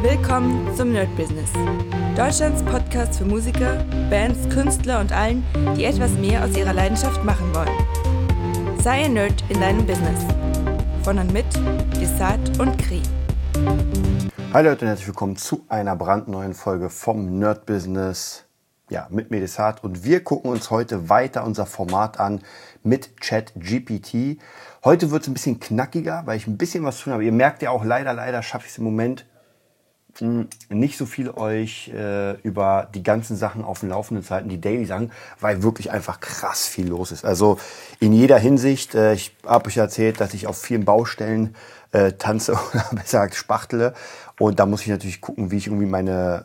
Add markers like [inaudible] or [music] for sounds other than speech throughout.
Willkommen zum Nerd Business. Deutschlands Podcast für Musiker, Bands, Künstler und allen, die etwas mehr aus ihrer Leidenschaft machen wollen. Sei ein Nerd in deinem Business. Von und mit Desart und Kri. Hi Leute und herzlich willkommen zu einer brandneuen Folge vom Nerd Business. Ja, mit Medesat und wir gucken uns heute weiter unser Format an mit Chat GPT. Heute wird es ein bisschen knackiger, weil ich ein bisschen was zu tun habe. Ihr merkt ja auch, leider, leider schaffe ich es im Moment nicht so viel euch äh, über die ganzen Sachen auf dem laufenden Zeiten, die Daily sagen, weil wirklich einfach krass viel los ist. Also in jeder Hinsicht, äh, ich habe euch erzählt, dass ich auf vielen Baustellen äh, tanze [laughs] oder besser gesagt spachtele. Und da muss ich natürlich gucken, wie ich irgendwie meine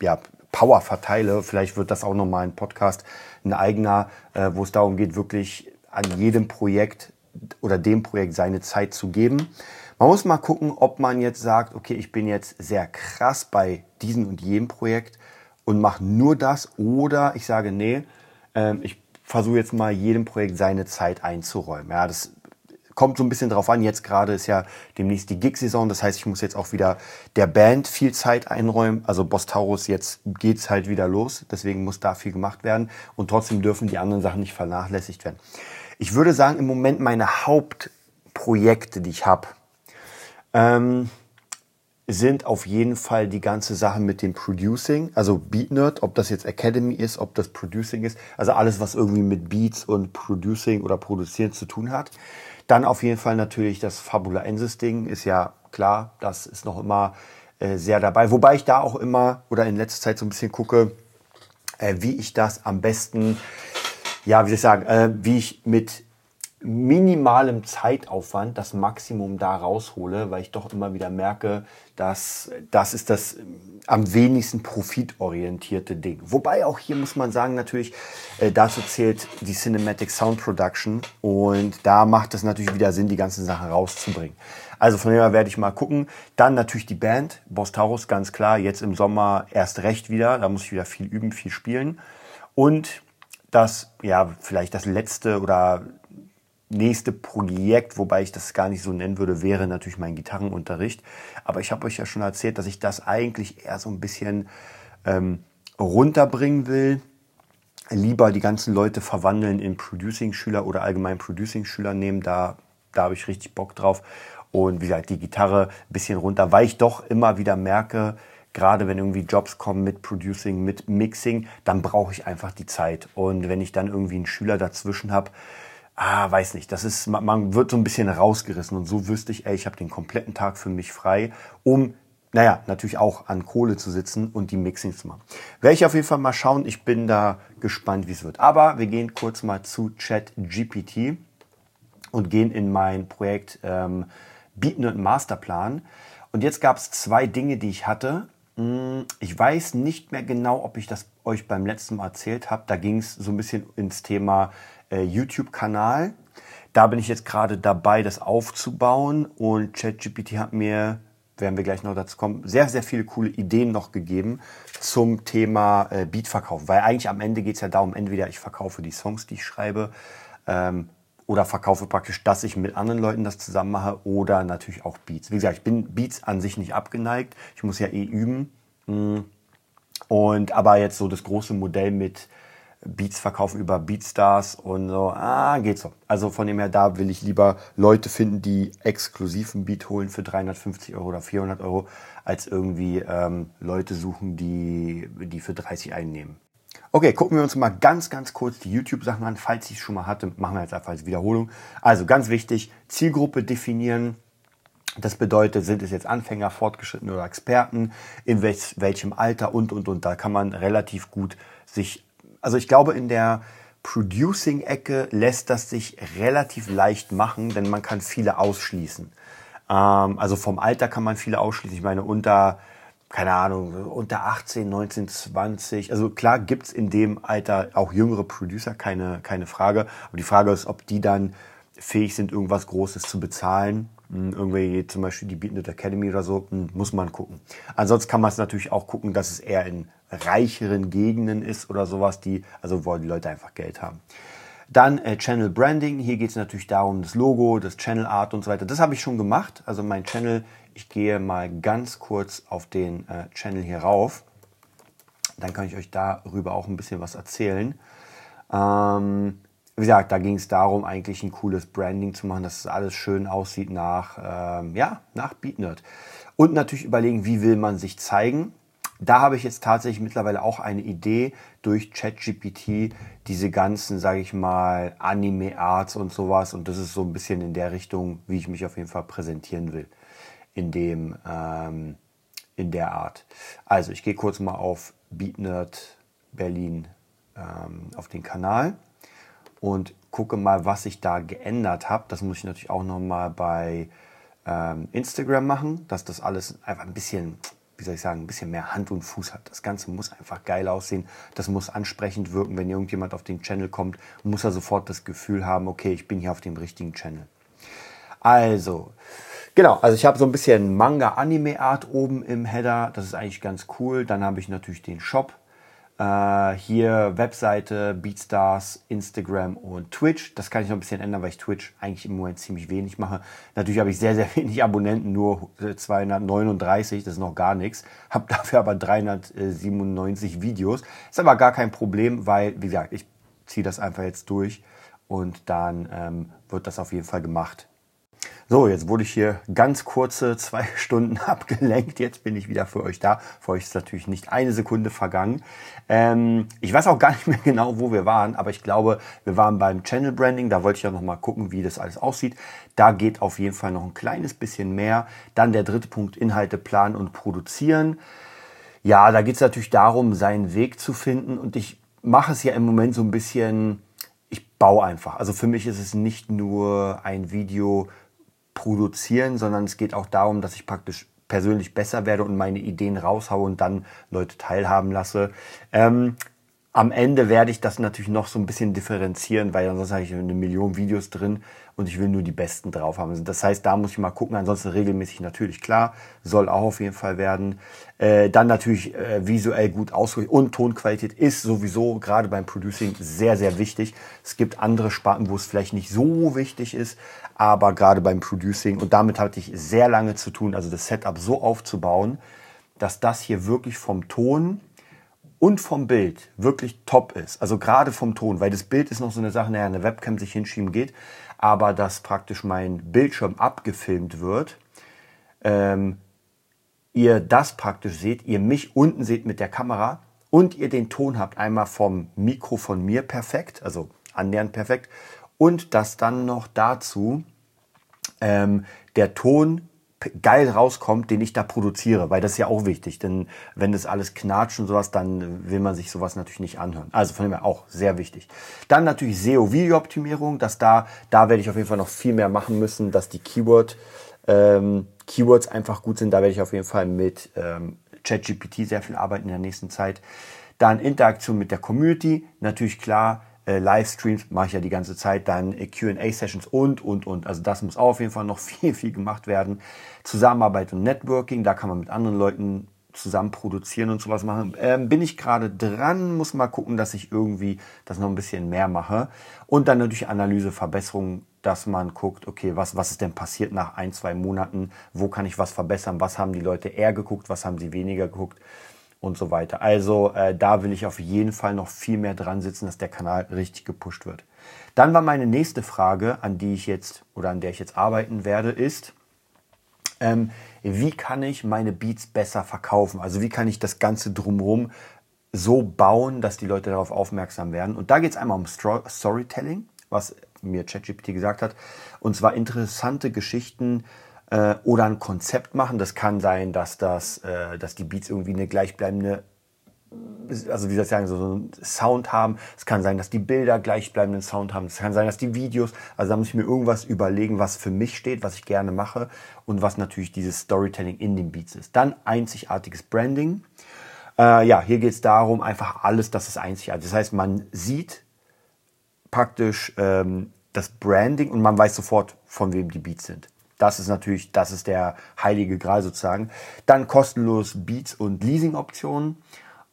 ja, Power verteile. Vielleicht wird das auch nochmal ein Podcast, ein eigener, äh, wo es darum geht, wirklich an jedem Projekt oder dem Projekt seine Zeit zu geben. Man muss mal gucken, ob man jetzt sagt, okay, ich bin jetzt sehr krass bei diesem und jedem Projekt und mache nur das oder ich sage, nee, ähm, ich versuche jetzt mal jedem Projekt seine Zeit einzuräumen. Ja, das kommt so ein bisschen drauf an. Jetzt gerade ist ja demnächst die Gig-Saison. Das heißt, ich muss jetzt auch wieder der Band viel Zeit einräumen. Also Boss Taurus, jetzt geht's halt wieder los. Deswegen muss da viel gemacht werden. Und trotzdem dürfen die anderen Sachen nicht vernachlässigt werden. Ich würde sagen, im Moment meine Hauptprojekte, die ich habe, ähm, sind auf jeden Fall die ganze Sache mit dem Producing, also BeatNerd, ob das jetzt Academy ist, ob das Producing ist, also alles, was irgendwie mit Beats und Producing oder Produzieren zu tun hat. Dann auf jeden Fall natürlich das Fabula Ensis Ding, ist ja klar, das ist noch immer äh, sehr dabei. Wobei ich da auch immer oder in letzter Zeit so ein bisschen gucke, äh, wie ich das am besten, ja, wie soll ich sagen, äh, wie ich mit minimalem Zeitaufwand das Maximum da raushole, weil ich doch immer wieder merke, dass das ist das am wenigsten profitorientierte Ding. Wobei auch hier muss man sagen, natürlich, äh, dazu zählt die Cinematic Sound Production und da macht es natürlich wieder Sinn, die ganzen Sachen rauszubringen. Also von dem her werde ich mal gucken. Dann natürlich die Band, Boss Taurus, ganz klar, jetzt im Sommer erst recht wieder, da muss ich wieder viel üben, viel spielen. Und das, ja, vielleicht das letzte oder nächste Projekt, wobei ich das gar nicht so nennen würde, wäre natürlich mein Gitarrenunterricht. Aber ich habe euch ja schon erzählt, dass ich das eigentlich eher so ein bisschen ähm, runterbringen will. Lieber die ganzen Leute verwandeln in Producing-Schüler oder allgemein Producing-Schüler nehmen. Da, da habe ich richtig Bock drauf. Und wie gesagt, die Gitarre ein bisschen runter, weil ich doch immer wieder merke, gerade wenn irgendwie Jobs kommen mit Producing, mit Mixing, dann brauche ich einfach die Zeit. Und wenn ich dann irgendwie einen Schüler dazwischen habe, ah, weiß nicht, das ist, man wird so ein bisschen rausgerissen und so wüsste ich, ey, ich habe den kompletten Tag für mich frei, um, naja, natürlich auch an Kohle zu sitzen und die Mixings zu machen. Werde ich auf jeden Fall mal schauen, ich bin da gespannt, wie es wird. Aber wir gehen kurz mal zu ChatGPT und gehen in mein Projekt ähm, Beatnut Masterplan. Und jetzt gab es zwei Dinge, die ich hatte. Hm, ich weiß nicht mehr genau, ob ich das euch beim letzten Mal erzählt habe. Da ging es so ein bisschen ins Thema äh, YouTube-Kanal. Da bin ich jetzt gerade dabei, das aufzubauen und ChatGPT hat mir, werden wir gleich noch dazu kommen, sehr, sehr viele coole Ideen noch gegeben zum Thema äh, Beatverkauf. Weil eigentlich am Ende geht es ja darum, entweder ich verkaufe die Songs, die ich schreibe, ähm, oder verkaufe praktisch, dass ich mit anderen Leuten das zusammen mache oder natürlich auch Beats. Wie gesagt, ich bin Beats an sich nicht abgeneigt. Ich muss ja eh üben. Mm. Und aber jetzt so das große Modell mit Beats verkaufen über Beatstars und so, ah, geht so. Also von dem her, da will ich lieber Leute finden, die exklusiven Beat holen für 350 Euro oder 400 Euro, als irgendwie ähm, Leute suchen, die, die für 30 einnehmen. Okay, gucken wir uns mal ganz, ganz kurz die YouTube-Sachen an. Falls ich es schon mal hatte, machen wir jetzt einfach als Wiederholung. Also ganz wichtig, Zielgruppe definieren. Das bedeutet, sind es jetzt Anfänger, Fortgeschrittene oder Experten, in welch, welchem Alter und, und, und. Da kann man relativ gut sich also ich glaube, in der Producing-Ecke lässt das sich relativ leicht machen, denn man kann viele ausschließen. Ähm, also vom Alter kann man viele ausschließen. Ich meine, unter, keine Ahnung, unter 18, 19, 20. Also klar gibt's in dem Alter auch jüngere Producer, keine, keine Frage. Aber die Frage ist, ob die dann fähig sind, irgendwas Großes zu bezahlen. Hm, irgendwie zum Beispiel die Beatnet Academy oder so, hm, muss man gucken. Ansonsten kann man es natürlich auch gucken, dass es eher in reicheren Gegenden ist oder sowas, die, also wo die Leute einfach Geld haben. Dann äh, Channel Branding. Hier geht es natürlich darum, das Logo, das Channel Art und so weiter. Das habe ich schon gemacht. Also mein Channel, ich gehe mal ganz kurz auf den äh, Channel hier rauf. Dann kann ich euch darüber auch ein bisschen was erzählen. Ähm, wie gesagt, da ging es darum, eigentlich ein cooles Branding zu machen, dass es alles schön aussieht nach, ähm, ja, nach BeatNerd. Und natürlich überlegen, wie will man sich zeigen. Da habe ich jetzt tatsächlich mittlerweile auch eine Idee durch ChatGPT, diese ganzen, sage ich mal, Anime-Arts und sowas. Und das ist so ein bisschen in der Richtung, wie ich mich auf jeden Fall präsentieren will. In dem, ähm, in der Art. Also ich gehe kurz mal auf BeatNerd Berlin ähm, auf den Kanal und gucke mal, was ich da geändert habe. Das muss ich natürlich auch nochmal bei ähm, Instagram machen, dass das alles einfach ein bisschen wie soll ich sagen, ein bisschen mehr Hand und Fuß hat. Das Ganze muss einfach geil aussehen. Das muss ansprechend wirken. Wenn irgendjemand auf den Channel kommt, muss er sofort das Gefühl haben, okay, ich bin hier auf dem richtigen Channel. Also, genau, also ich habe so ein bisschen Manga-Anime-Art oben im Header. Das ist eigentlich ganz cool. Dann habe ich natürlich den Shop. Äh, hier Webseite, Beatstars, Instagram und Twitch. Das kann ich noch ein bisschen ändern, weil ich Twitch eigentlich im Moment ziemlich wenig mache. Natürlich habe ich sehr, [laughs] sehr wenig Abonnenten, nur 239, das ist noch gar nichts. Habe [laughs] dafür aber 397 Videos. Ist aber gar kein Problem, weil, wie gesagt, ich ziehe das einfach jetzt durch und dann ähm, wird das auf jeden Fall gemacht. So, jetzt wurde ich hier ganz kurze zwei [laughs] Stunden [laughs] abgelenkt. Jetzt bin ich wieder für euch da. Für euch ist natürlich nicht eine Sekunde vergangen. Ähm, ich weiß auch gar nicht mehr [laughs] genau, wo wir waren, aber ich glaube, wir waren beim Channel Branding. Da wollte ich auch noch mal gucken, wie das alles aussieht. Da geht auf jeden Fall noch ein kleines bisschen mehr. Dann der dritte Punkt, Inhalte planen und produzieren. Ja, da geht es natürlich darum, seinen Weg zu finden. Und ich mache es ja im Moment so ein bisschen, ich baue einfach. Also für mich ist es nicht nur ein Video produzieren, sondern es geht auch darum, dass ich praktisch persönlich besser werde und meine Ideen raushaue und dann Leute teilhaben lasse. Ähm, am Ende werde ich das natürlich noch so ein bisschen differenzieren, weil ansonsten habe ich eine Million Videos drin und ich will nur die besten drauf haben. Das heißt, da muss ich mal gucken. Ansonsten regelmäßig natürlich klar, soll auch auf jeden Fall werden. Äh, dann natürlich äh, visuell gut ausgerichtet und Tonqualität ist sowieso gerade beim Producing sehr, sehr wichtig. Es gibt andere Sparten, wo es vielleicht nicht so wichtig ist, aber gerade beim Producing und damit hatte ich sehr lange zu tun, also das Setup so aufzubauen, dass das hier wirklich vom Ton und vom Bild wirklich top ist. Also gerade vom Ton, weil das Bild ist noch so eine Sache, naja, eine Webcam sich hinschieben geht, aber dass praktisch mein Bildschirm abgefilmt wird, ähm, ihr das praktisch seht, ihr mich unten seht mit der Kamera und ihr den Ton habt einmal vom Mikro von mir perfekt, also annähernd perfekt, und dass dann noch dazu ähm, der Ton geil rauskommt, den ich da produziere, weil das ist ja auch wichtig, denn wenn das alles knatscht und sowas, dann will man sich sowas natürlich nicht anhören. Also von dem her auch sehr wichtig. Dann natürlich SEO-Video-Optimierung, dass da, da werde ich auf jeden Fall noch viel mehr machen müssen, dass die Keyword, ähm, Keywords einfach gut sind. Da werde ich auf jeden Fall mit ähm, ChatGPT sehr viel arbeiten in der nächsten Zeit. Dann Interaktion mit der Community, natürlich klar, äh, Livestreams mache ich ja die ganze Zeit, dann äh, QA-Sessions und, und, und. Also das muss auf jeden Fall noch [laughs] viel, viel gemacht werden. Zusammenarbeit und Networking, da kann man mit anderen Leuten zusammen produzieren und sowas machen. Ähm, bin ich gerade dran, muss mal gucken, dass ich irgendwie das noch ein bisschen mehr mache. Und dann natürlich Analyse, Verbesserung, dass man guckt, okay, was, was ist denn passiert nach ein, zwei Monaten? Wo kann ich was verbessern? Was haben die Leute eher geguckt? Was haben sie weniger geguckt? Und so weiter. Also äh, da will ich auf jeden Fall noch viel mehr dran sitzen, dass der Kanal richtig gepusht wird. Dann war meine nächste Frage, an die ich jetzt oder an der ich jetzt arbeiten werde, ist, ähm, wie kann ich meine Beats besser verkaufen? Also wie kann ich das Ganze drumherum so bauen, dass die Leute darauf aufmerksam werden? Und da geht es einmal um Storytelling, was mir ChatGPT gesagt hat, und zwar interessante Geschichten äh, oder ein Konzept machen. Das kann sein, dass, das, äh, dass die Beats irgendwie eine gleichbleibende also wie soll ich sagen, so, einen Sound haben. Es kann sein, dass die Bilder gleichbleibenden Sound haben. Es kann sein, dass die Videos, also da muss ich mir irgendwas überlegen, was für mich steht, was ich gerne mache und was natürlich dieses Storytelling in den Beats ist. Dann einzigartiges Branding. Äh, ja, hier geht es darum, einfach alles, das ist einzigartig. Das heißt, man sieht praktisch ähm, das Branding und man weiß sofort, von wem die Beats sind. Das ist natürlich, das ist der heilige Gral sozusagen. Dann kostenlos Beats und Leasing-Optionen.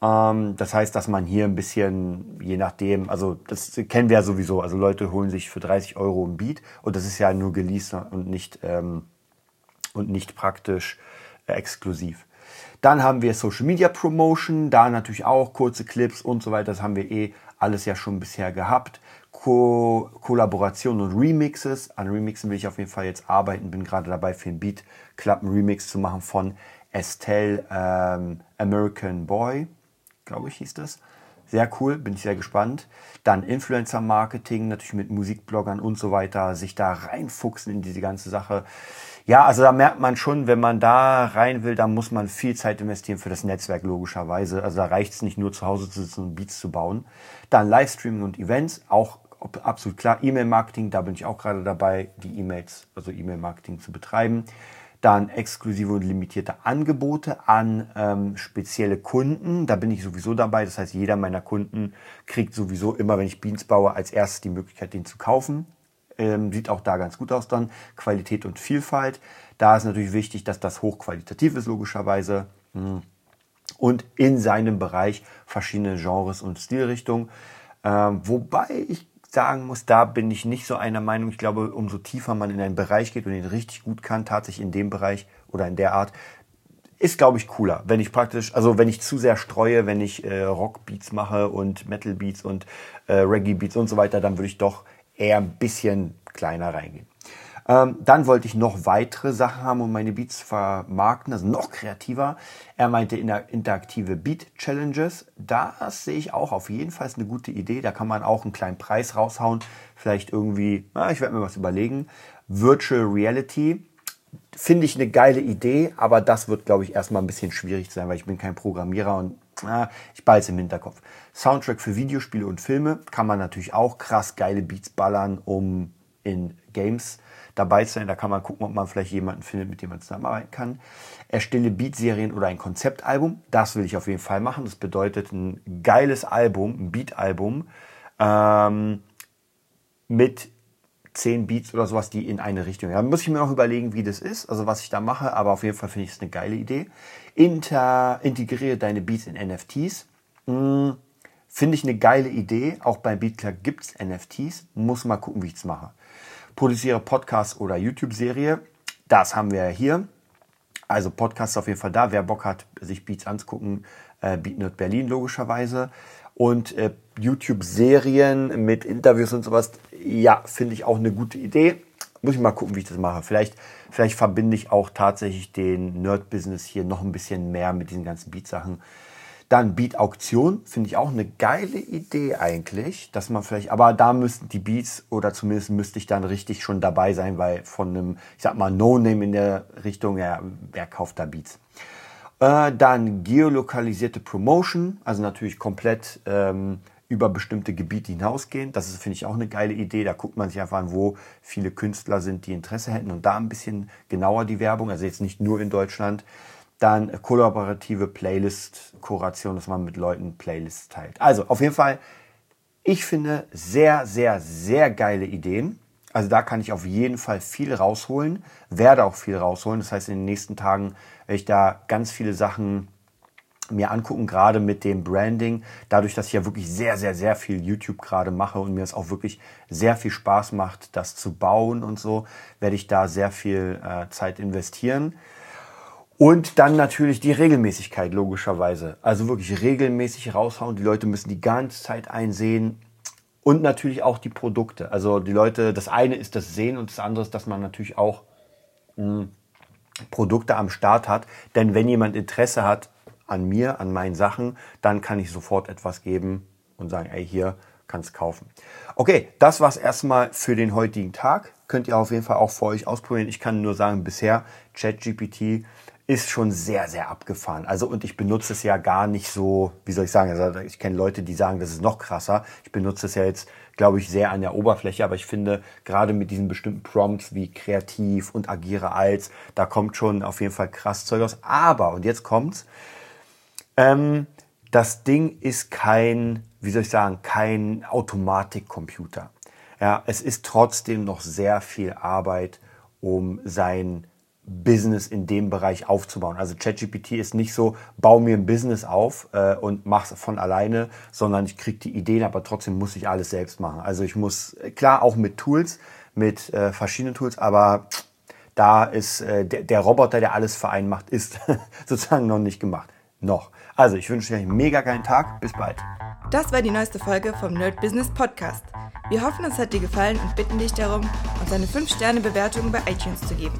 Ähm, das heißt, dass man hier ein bisschen, je nachdem, also das kennen wir ja sowieso, also Leute holen sich für 30 Euro ein Beat und das ist ja nur geleast und nicht, ähm, und nicht praktisch äh, exklusiv. Dann haben wir Social Media Promotion, da natürlich auch kurze Clips und so weiter. Das haben wir eh alles ja schon bisher gehabt. Ko Kollaborationen und Remixes. An Remixen will ich auf jeden Fall jetzt arbeiten. Bin gerade dabei, für den Beat Club einen Remix zu machen von Estelle ähm, American Boy, glaube ich, hieß das. Sehr cool, bin ich sehr gespannt. Dann Influencer-Marketing, natürlich mit Musikbloggern und so weiter, sich da reinfuchsen in diese ganze Sache. Ja, also da merkt man schon, wenn man da rein will, dann muss man viel Zeit investieren für das Netzwerk logischerweise. Also da reicht es nicht nur zu Hause zu sitzen und Beats zu bauen. Dann Livestreaming und Events, auch absolut klar. E-Mail-Marketing, da bin ich auch gerade dabei, die E-Mails, also E-Mail-Marketing zu betreiben. Dann exklusive und limitierte Angebote an ähm, spezielle Kunden. Da bin ich sowieso dabei. Das heißt, jeder meiner Kunden kriegt sowieso immer, wenn ich Beans baue, als erstes die Möglichkeit, den zu kaufen. Ähm, sieht auch da ganz gut aus dann. Qualität und Vielfalt. Da ist natürlich wichtig, dass das hochqualitativ ist, logischerweise. Hm. Und in seinem Bereich verschiedene Genres und Stilrichtungen. Ähm, wobei ich sagen muss, da bin ich nicht so einer Meinung. Ich glaube, umso tiefer man in einen Bereich geht und ihn richtig gut kann, tatsächlich in dem Bereich oder in der Art, ist, glaube ich, cooler. Wenn ich praktisch, also wenn ich zu sehr streue, wenn ich äh, Rockbeats mache und Metal-Beats und äh, Reggae-Beats und so weiter, dann würde ich doch eher ein bisschen kleiner reingehen. Ähm, dann wollte ich noch weitere Sachen haben, um meine Beats zu vermarkten, also noch kreativer. Er meinte interaktive Beat Challenges. Das sehe ich auch auf jeden Fall eine gute Idee. Da kann man auch einen kleinen Preis raushauen. Vielleicht irgendwie, na, ich werde mir was überlegen. Virtual Reality. Finde ich eine geile Idee, aber das wird, glaube ich, erstmal ein bisschen schwierig sein, weil ich bin kein Programmierer und Ah, ich es im Hinterkopf. Soundtrack für Videospiele und Filme kann man natürlich auch krass geile Beats ballern, um in Games dabei sein. Da kann man gucken, ob man vielleicht jemanden findet, mit dem man zusammenarbeiten kann. Erstelle Beatserien oder ein Konzeptalbum. Das will ich auf jeden Fall machen. Das bedeutet ein geiles Album, ein Beatalbum ähm, mit zehn Beats oder sowas, die in eine Richtung. Da muss ich mir noch überlegen, wie das ist, also was ich da mache, aber auf jeden Fall finde ich es eine geile Idee. Inter, integriere deine Beats in NFTs. Hm, finde ich eine geile Idee. Auch bei BeatClark gibt es NFTs. Muss mal gucken, wie ich es mache. Produziere Podcast oder YouTube-Serie. Das haben wir hier. Also Podcast ist auf jeden Fall da. Wer Bock hat, sich Beats anzugucken, äh, BeatNerd Berlin logischerweise und äh, YouTube-Serien mit Interviews und sowas, ja, finde ich auch eine gute Idee. Muss ich mal gucken, wie ich das mache. Vielleicht, vielleicht verbinde ich auch tatsächlich den Nerd-Business hier noch ein bisschen mehr mit diesen ganzen Beat-Sachen. Dann Beat-Auktion finde ich auch eine geile Idee eigentlich, dass man vielleicht, aber da müssten die Beats oder zumindest müsste ich dann richtig schon dabei sein, weil von einem, ich sag mal, No-Name in der Richtung, ja, wer kauft da Beats? Äh, dann geolokalisierte Promotion, also natürlich komplett ähm, über bestimmte Gebiete hinausgehen. Das ist, finde ich, auch eine geile Idee. Da guckt man sich einfach an, wo viele Künstler sind, die Interesse hätten und da ein bisschen genauer die Werbung, also jetzt nicht nur in Deutschland. Dann kollaborative Playlist-Kuration, dass man mit Leuten Playlists teilt. Also auf jeden Fall, ich finde sehr, sehr, sehr geile Ideen. Also da kann ich auf jeden Fall viel rausholen, werde auch viel rausholen. Das heißt, in den nächsten Tagen werde ich da ganz viele Sachen mir angucken, gerade mit dem Branding. Dadurch, dass ich ja wirklich sehr, sehr, sehr viel YouTube gerade mache und mir es auch wirklich sehr viel Spaß macht, das zu bauen und so, werde ich da sehr viel äh, Zeit investieren. Und dann natürlich die Regelmäßigkeit, logischerweise. Also wirklich regelmäßig raushauen. Die Leute müssen die ganze Zeit einsehen. Und natürlich auch die Produkte. Also die Leute, das eine ist das Sehen und das andere ist, dass man natürlich auch mh, hm, Produkte am Start hat. Denn wenn jemand Interesse hat an mir, an meinen Sachen, dann kann ich sofort etwas geben und sagen, ey, hier kannst kaufen. Okay, das war's erstmal für den heutigen Tag. Könnt ihr auf jeden Fall auch für euch ausprobieren. Ich kann nur sagen, bisher ChatGPT ist schon sehr, sehr abgefahren. Also, und ich benutze es ja gar nicht so, wie soll ich sagen, also ich kenne Leute, die sagen, das ist noch krasser. Ich benutze es ja jetzt, glaube ich, sehr an der Oberfläche, aber ich finde, gerade mit diesen bestimmten Prompts wie kreativ und agiere als, da kommt schon auf jeden Fall krass Zeug aus. Aber, und jetzt kommt's, ähm, das Ding ist kein, wie soll ich sagen, kein Automatikcomputer. Ja, es ist trotzdem noch sehr viel Arbeit, um sein Business in dem Bereich aufzubauen. Also ChatGPT ist nicht so, bau mir ein Business auf äh, und mach's von alleine, sondern ich kriege die Ideen, aber trotzdem muss ich alles selbst machen. Also ich muss, klar, auch mit Tools, mit äh, verschiedenen Tools, aber da ist äh, der, der Roboter, der alles vereint macht, ist [laughs] sozusagen noch nicht gemacht. Noch. Also ich wünsche euch einen mega geilen Tag. Bis bald. Das war die neueste Folge vom Nerd Business Podcast. Wir hoffen, es hat dir gefallen und bitten dich darum, uns eine 5-Sterne-Bewertung bei iTunes zu geben.